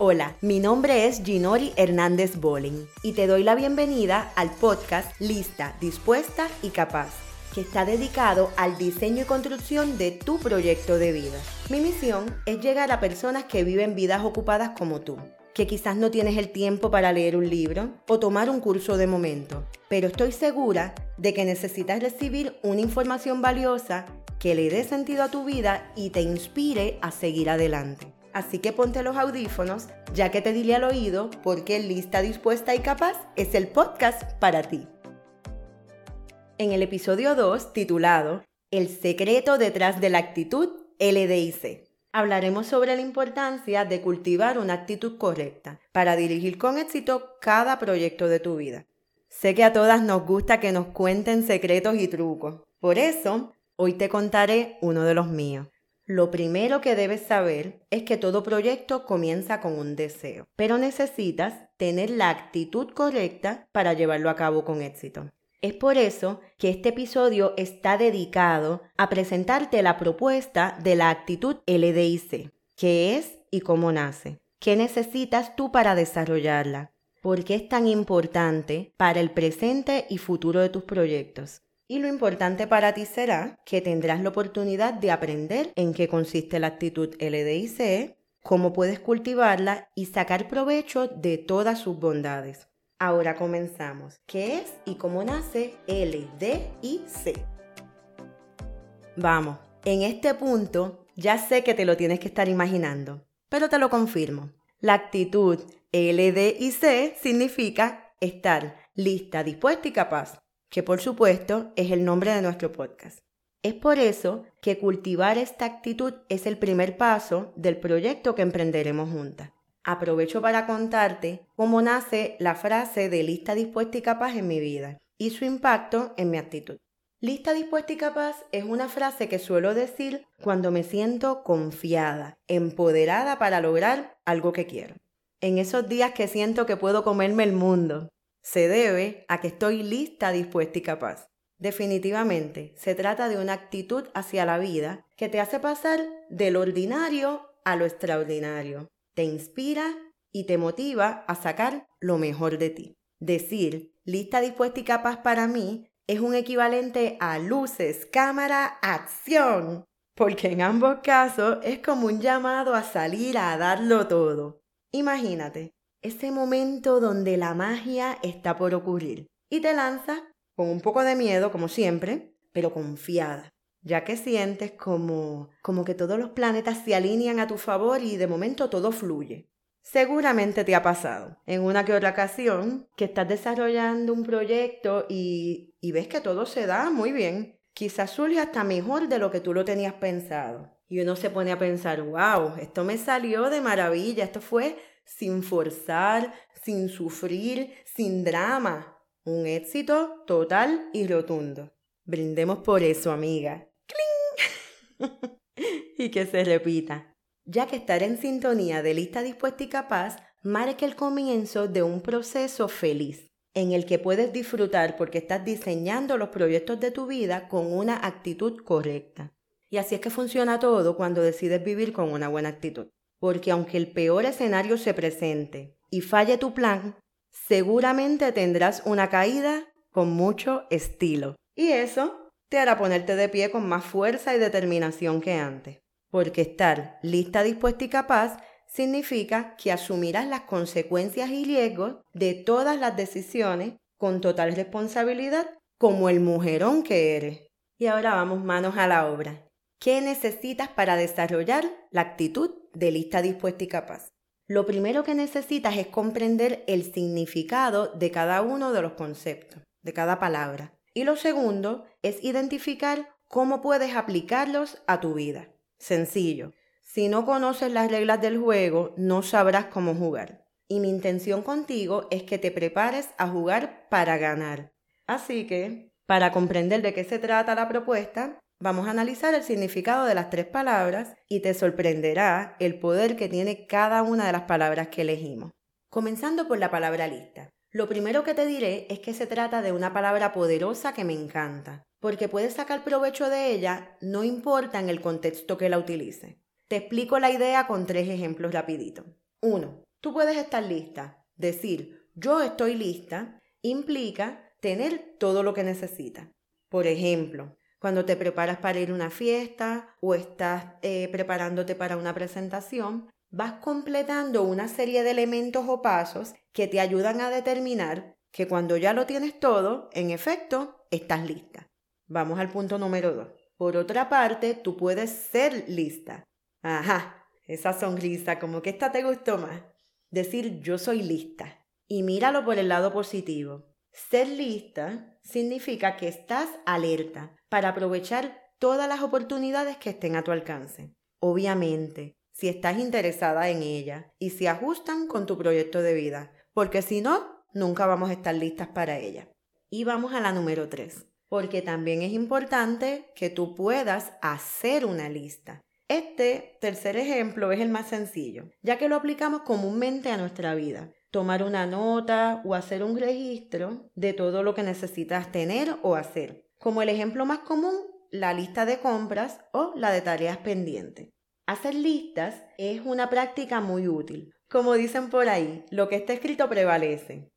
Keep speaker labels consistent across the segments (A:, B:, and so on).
A: Hola, mi nombre es Ginori Hernández Bowling y te doy la bienvenida al podcast Lista, Dispuesta y Capaz, que está dedicado al diseño y construcción de tu proyecto de vida. Mi misión es llegar a personas que viven vidas ocupadas como tú, que quizás no tienes el tiempo para leer un libro o tomar un curso de momento, pero estoy segura de que necesitas recibir una información valiosa que le dé sentido a tu vida y te inspire a seguir adelante. Así que ponte los audífonos, ya que te diré al oído porque Lista Dispuesta y Capaz es el podcast para ti. En el episodio 2, titulado El secreto detrás de la actitud LDIC, hablaremos sobre la importancia de cultivar una actitud correcta para dirigir con éxito cada proyecto de tu vida. Sé que a todas nos gusta que nos cuenten secretos y trucos. Por eso, hoy te contaré uno de los míos. Lo primero que debes saber es que todo proyecto comienza con un deseo, pero necesitas tener la actitud correcta para llevarlo a cabo con éxito. Es por eso que este episodio está dedicado a presentarte la propuesta de la actitud LDIC, qué es y cómo nace, qué necesitas tú para desarrollarla, por qué es tan importante para el presente y futuro de tus proyectos. Y lo importante para ti será que tendrás la oportunidad de aprender en qué consiste la actitud LDIC, cómo puedes cultivarla y sacar provecho de todas sus bondades. Ahora comenzamos. ¿Qué es y cómo nace LDIC? Vamos, en este punto ya sé que te lo tienes que estar imaginando, pero te lo confirmo. La actitud LDIC significa estar lista, dispuesta y capaz que por supuesto es el nombre de nuestro podcast. Es por eso que cultivar esta actitud es el primer paso del proyecto que emprenderemos juntas. Aprovecho para contarte cómo nace la frase de lista dispuesta y capaz en mi vida y su impacto en mi actitud. Lista dispuesta y capaz es una frase que suelo decir cuando me siento confiada, empoderada para lograr algo que quiero. En esos días que siento que puedo comerme el mundo, se debe a que estoy lista, dispuesta y capaz. Definitivamente, se trata de una actitud hacia la vida que te hace pasar del ordinario a lo extraordinario. Te inspira y te motiva a sacar lo mejor de ti. Decir lista, dispuesta y capaz para mí es un equivalente a luces, cámara, acción. Porque en ambos casos es como un llamado a salir a darlo todo. Imagínate, ese momento donde la magia está por ocurrir. Y te lanzas con un poco de miedo, como siempre, pero confiada, ya que sientes como, como que todos los planetas se alinean a tu favor y de momento todo fluye. Seguramente te ha pasado en una que otra ocasión que estás desarrollando un proyecto y, y ves que todo se da muy bien. Quizás surge hasta mejor de lo que tú lo tenías pensado. Y uno se pone a pensar, wow, esto me salió de maravilla, esto fue sin forzar, sin sufrir, sin drama. Un éxito total y rotundo. Brindemos por eso, amiga. ¡Cling! y que se repita. Ya que estar en sintonía de lista dispuesta y capaz marca el comienzo de un proceso feliz, en el que puedes disfrutar porque estás diseñando los proyectos de tu vida con una actitud correcta. Y así es que funciona todo cuando decides vivir con una buena actitud porque aunque el peor escenario se presente y falle tu plan, seguramente tendrás una caída con mucho estilo. Y eso te hará ponerte de pie con más fuerza y determinación que antes. Porque estar lista, dispuesta y capaz significa que asumirás las consecuencias y riesgos de todas las decisiones con total responsabilidad como el mujerón que eres. Y ahora vamos manos a la obra. ¿Qué necesitas para desarrollar la actitud de lista dispuesta y capaz? Lo primero que necesitas es comprender el significado de cada uno de los conceptos, de cada palabra. Y lo segundo es identificar cómo puedes aplicarlos a tu vida. Sencillo. Si no conoces las reglas del juego, no sabrás cómo jugar. Y mi intención contigo es que te prepares a jugar para ganar. Así que, para comprender de qué se trata la propuesta, Vamos a analizar el significado de las tres palabras y te sorprenderá el poder que tiene cada una de las palabras que elegimos. Comenzando por la palabra lista. Lo primero que te diré es que se trata de una palabra poderosa que me encanta, porque puedes sacar provecho de ella no importa en el contexto que la utilice. Te explico la idea con tres ejemplos rapidito. 1. Tú puedes estar lista. Decir yo estoy lista implica tener todo lo que necesitas. Por ejemplo, cuando te preparas para ir a una fiesta o estás eh, preparándote para una presentación, vas completando una serie de elementos o pasos que te ayudan a determinar que cuando ya lo tienes todo, en efecto, estás lista. Vamos al punto número dos. Por otra parte, tú puedes ser lista. Ajá, esa sonrisa, como que esta te gustó más. Decir yo soy lista. Y míralo por el lado positivo. Ser lista significa que estás alerta para aprovechar todas las oportunidades que estén a tu alcance. Obviamente, si estás interesada en ella y se ajustan con tu proyecto de vida, porque si no, nunca vamos a estar listas para ella. Y vamos a la número 3, porque también es importante que tú puedas hacer una lista. Este tercer ejemplo es el más sencillo, ya que lo aplicamos comúnmente a nuestra vida tomar una nota o hacer un registro de todo lo que necesitas tener o hacer. Como el ejemplo más común, la lista de compras o la de tareas pendientes. Hacer listas es una práctica muy útil. Como dicen por ahí, lo que está escrito prevalece.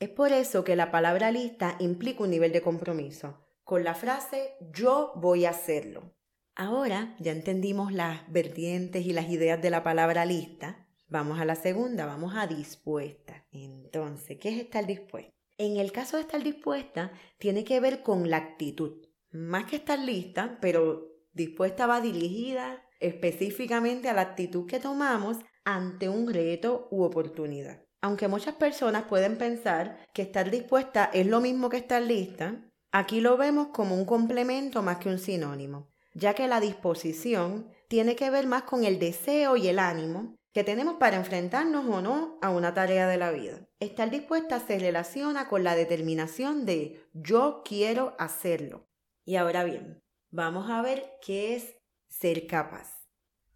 A: Es por eso que la palabra lista implica un nivel de compromiso, con la frase yo voy a hacerlo. Ahora ya entendimos las vertientes y las ideas de la palabra lista, Vamos a la segunda, vamos a dispuesta. Entonces, ¿qué es estar dispuesta? En el caso de estar dispuesta, tiene que ver con la actitud. Más que estar lista, pero dispuesta va dirigida específicamente a la actitud que tomamos ante un reto u oportunidad. Aunque muchas personas pueden pensar que estar dispuesta es lo mismo que estar lista, aquí lo vemos como un complemento más que un sinónimo, ya que la disposición tiene que ver más con el deseo y el ánimo que tenemos para enfrentarnos o no a una tarea de la vida. Estar dispuesta se relaciona con la determinación de yo quiero hacerlo. Y ahora bien, vamos a ver qué es ser capaz.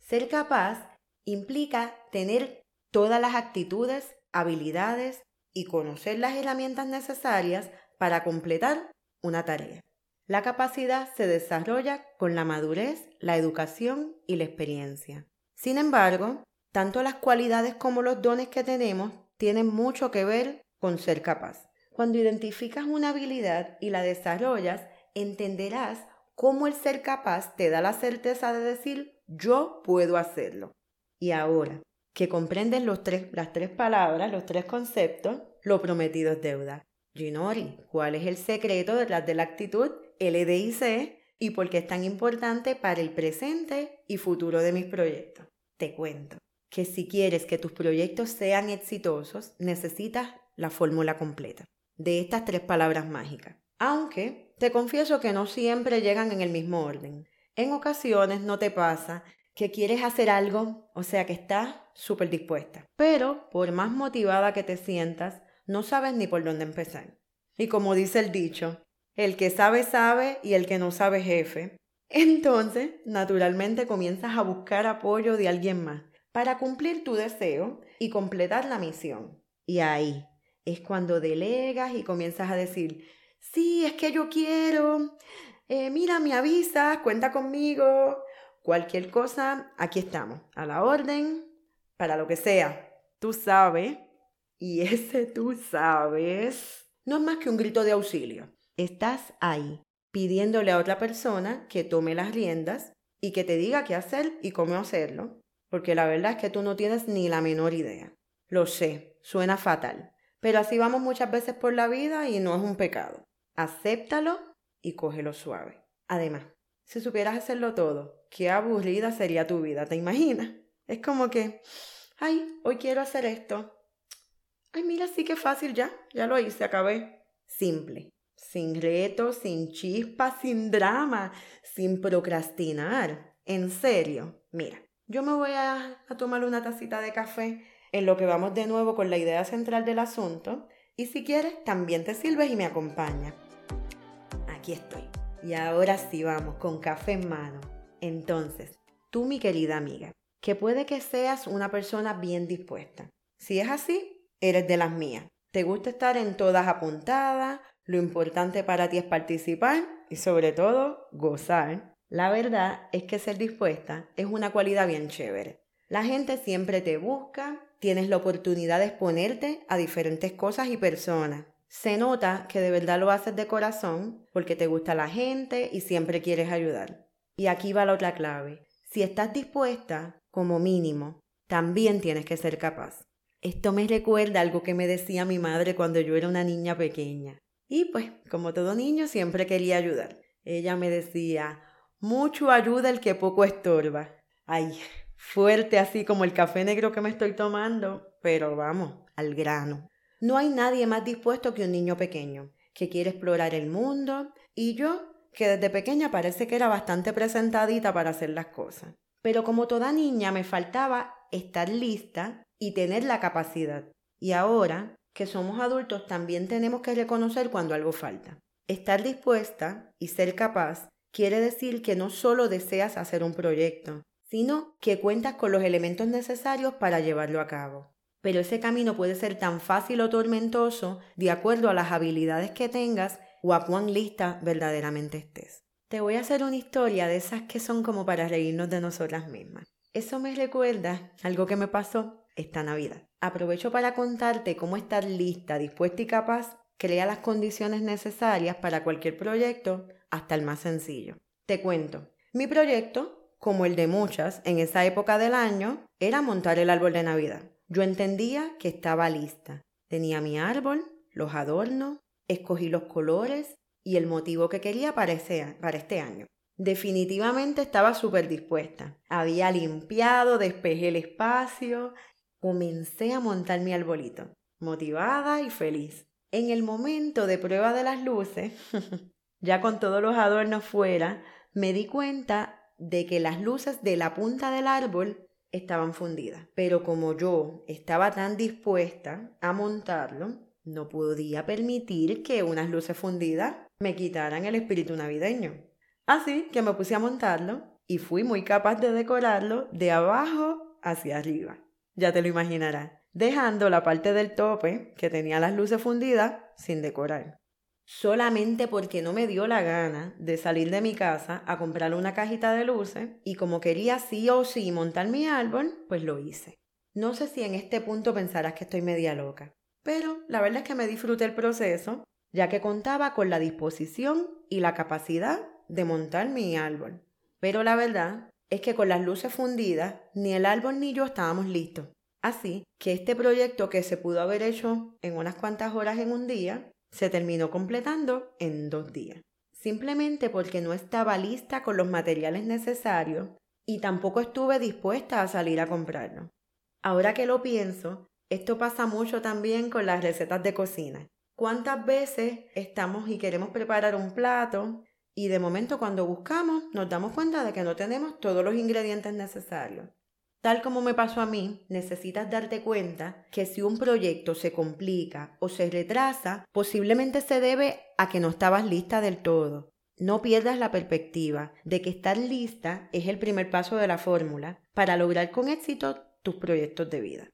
A: Ser capaz implica tener todas las actitudes, habilidades y conocer las herramientas necesarias para completar una tarea. La capacidad se desarrolla con la madurez, la educación y la experiencia. Sin embargo, tanto las cualidades como los dones que tenemos tienen mucho que ver con ser capaz. Cuando identificas una habilidad y la desarrollas, entenderás cómo el ser capaz te da la certeza de decir yo puedo hacerlo. Y ahora que comprendes los tres, las tres palabras, los tres conceptos, lo prometido es deuda. Ginori, ¿cuál es el secreto detrás de la actitud LDIC y por qué es tan importante para el presente y futuro de mis proyectos? Te cuento que si quieres que tus proyectos sean exitosos, necesitas la fórmula completa de estas tres palabras mágicas. Aunque te confieso que no siempre llegan en el mismo orden. En ocasiones no te pasa que quieres hacer algo, o sea que estás súper dispuesta. Pero por más motivada que te sientas, no sabes ni por dónde empezar. Y como dice el dicho, el que sabe sabe y el que no sabe jefe. Entonces, naturalmente comienzas a buscar apoyo de alguien más para cumplir tu deseo y completar la misión. Y ahí es cuando delegas y comienzas a decir, sí, es que yo quiero, eh, mira, me avisas, cuenta conmigo, cualquier cosa, aquí estamos, a la orden, para lo que sea. Tú sabes, y ese tú sabes, no es más que un grito de auxilio. Estás ahí, pidiéndole a otra persona que tome las riendas y que te diga qué hacer y cómo hacerlo porque la verdad es que tú no tienes ni la menor idea. Lo sé, suena fatal, pero así vamos muchas veces por la vida y no es un pecado. Acéptalo y cógelo suave. Además, si supieras hacerlo todo, qué aburrida sería tu vida, ¿te imaginas? Es como que, ay, hoy quiero hacer esto. Ay, mira, sí que fácil ya, ya lo hice, acabé. Simple, sin reto, sin chispa, sin drama, sin procrastinar. En serio, mira, yo me voy a, tomar una tacita de café en lo que vamos de nuevo con la idea central del asunto y si quieres también te sirves y me acompaña. Aquí estoy. Y ahora sí vamos, con café en mano. Entonces, tú mi querida amiga, que puede que seas una persona bien dispuesta. Si es así, eres de las mías. Te gusta estar en todas apuntadas, lo importante para ti es participar y sobre todo gozar. La verdad es que ser dispuesta es una cualidad bien chévere. La gente siempre te busca, tienes la oportunidad de exponerte a diferentes cosas y personas. Se nota que de verdad lo haces de corazón porque te gusta la gente y siempre quieres ayudar. Y aquí va la otra clave. Si estás dispuesta, como mínimo, también tienes que ser capaz. Esto me recuerda algo que me decía mi madre cuando yo era una niña pequeña. Y pues, como todo niño, siempre quería ayudar. Ella me decía, mucho ayuda el que poco estorba. Ay, fuerte así como el café negro que me estoy tomando, pero vamos, al grano. No hay nadie más dispuesto que un niño pequeño, que quiere explorar el mundo, y yo, que desde pequeña parece que era bastante presentadita para hacer las cosas. Pero como toda niña me faltaba estar lista y tener la capacidad. Y ahora que somos adultos también tenemos que reconocer cuando algo falta. Estar dispuesta y ser capaz quiere decir que no solo deseas hacer un proyecto, sino que cuentas con los elementos necesarios para llevarlo a cabo. Pero ese camino puede ser tan fácil o tormentoso de acuerdo a las habilidades que tengas o a cuán lista verdaderamente estés. Te voy a hacer una historia de esas que son como para reírnos de nosotras mismas. Eso me recuerda algo que me pasó esta Navidad. Aprovecho para contarte cómo estar lista, dispuesta y capaz crea las condiciones necesarias para cualquier proyecto, hasta el más sencillo. Te cuento, mi proyecto como el de muchas en esa época del año, era montar el árbol de Navidad. Yo entendía que estaba lista. Tenía mi árbol, los adornos, escogí los colores y el motivo que quería para, para este año. Definitivamente estaba súper dispuesta. Había limpiado, despejé el espacio, comencé a montar mi arbolito, motivada y feliz. En el momento de prueba de las luces, ya con todos los adornos fuera, me di cuenta de que las luces de la punta del árbol estaban fundidas. Pero como yo estaba tan dispuesta a montarlo, no podía permitir que unas luces fundidas me quitaran el espíritu navideño. Así que me puse a montarlo y fui muy capaz de decorarlo de abajo hacia arriba. Ya te lo imaginarás, dejando la parte del tope que tenía las luces fundidas sin decorar solamente porque no me dio la gana de salir de mi casa a comprar una cajita de luces y como quería sí o sí montar mi árbol, pues lo hice. No sé si en este punto pensarás que estoy media loca, pero la verdad es que me disfruté el proceso, ya que contaba con la disposición y la capacidad de montar mi árbol. Pero la verdad es que con las luces fundidas, ni el árbol ni yo estábamos listos. Así que este proyecto que se pudo haber hecho en unas cuantas horas en un día, se terminó completando en dos días, simplemente porque no estaba lista con los materiales necesarios y tampoco estuve dispuesta a salir a comprarlo. Ahora que lo pienso, esto pasa mucho también con las recetas de cocina. ¿Cuántas veces estamos y queremos preparar un plato y de momento cuando buscamos nos damos cuenta de que no tenemos todos los ingredientes necesarios? Tal como me pasó a mí, necesitas darte cuenta que si un proyecto se complica o se retrasa, posiblemente se debe a que no estabas lista del todo. No pierdas la perspectiva de que estar lista es el primer paso de la fórmula para lograr con éxito tus proyectos de vida.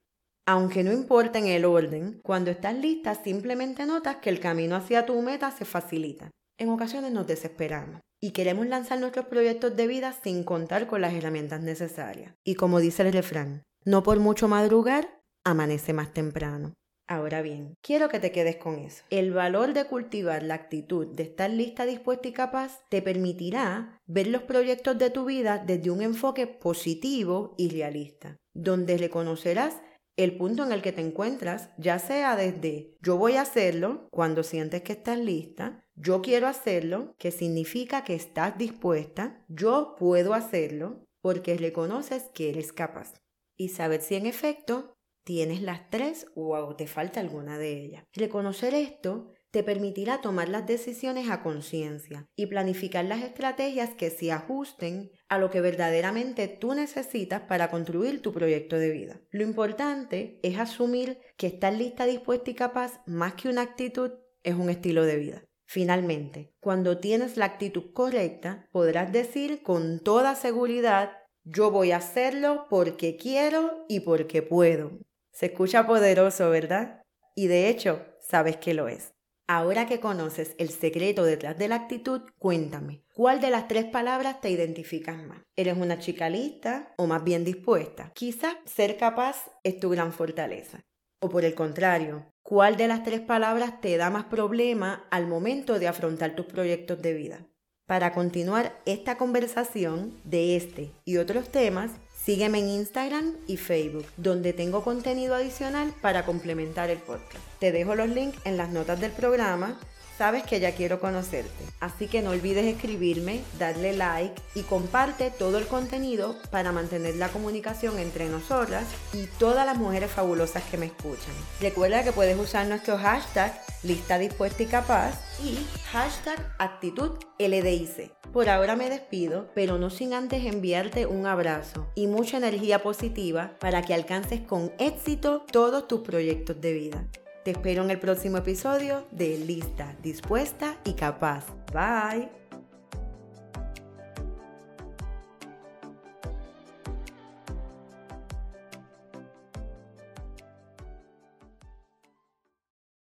A: Aunque no importa en el orden, cuando estás lista simplemente notas que el camino hacia tu meta se facilita. En ocasiones nos desesperamos y queremos lanzar nuestros proyectos de vida sin contar con las herramientas necesarias. Y como dice el refrán, no por mucho madrugar, amanece más temprano. Ahora bien, quiero que te quedes con eso. El valor de cultivar la actitud de estar lista, dispuesta y capaz te permitirá ver los proyectos de tu vida desde un enfoque positivo y realista, donde reconocerás el punto en el que te encuentras, ya sea desde yo voy a hacerlo cuando sientes que estás lista, yo quiero hacerlo, que significa que estás dispuesta, yo puedo hacerlo, porque reconoces que eres capaz. Y saber si en efecto tienes las tres o te falta alguna de ellas. Reconocer esto te permitirá tomar las decisiones a conciencia y planificar las estrategias que se ajusten a lo que verdaderamente tú necesitas para construir tu proyecto de vida. Lo importante es asumir que estar lista, dispuesta y capaz, más que una actitud, es un estilo de vida. Finalmente, cuando tienes la actitud correcta, podrás decir con toda seguridad, yo voy a hacerlo porque quiero y porque puedo. Se escucha poderoso, ¿verdad? Y de hecho, sabes que lo es. Ahora que conoces el secreto detrás de la actitud, cuéntame, ¿cuál de las tres palabras te identificas más? ¿Eres una chica lista o más bien dispuesta? Quizás ser capaz es tu gran fortaleza. O por el contrario, ¿cuál de las tres palabras te da más problema al momento de afrontar tus proyectos de vida? Para continuar esta conversación de este y otros temas, sígueme en Instagram y Facebook, donde tengo contenido adicional para complementar el podcast. Te dejo los links en las notas del programa sabes que ya quiero conocerte. Así que no olvides escribirme, darle like y comparte todo el contenido para mantener la comunicación entre nosotras y todas las mujeres fabulosas que me escuchan. Recuerda que puedes usar nuestro hashtag lista dispuesta y capaz y hashtag actitud LDIC. Por ahora me despido, pero no sin antes enviarte un abrazo y mucha energía positiva para que alcances con éxito todos tus proyectos de vida. Te espero en el próximo episodio de Lista, Dispuesta y Capaz. Bye.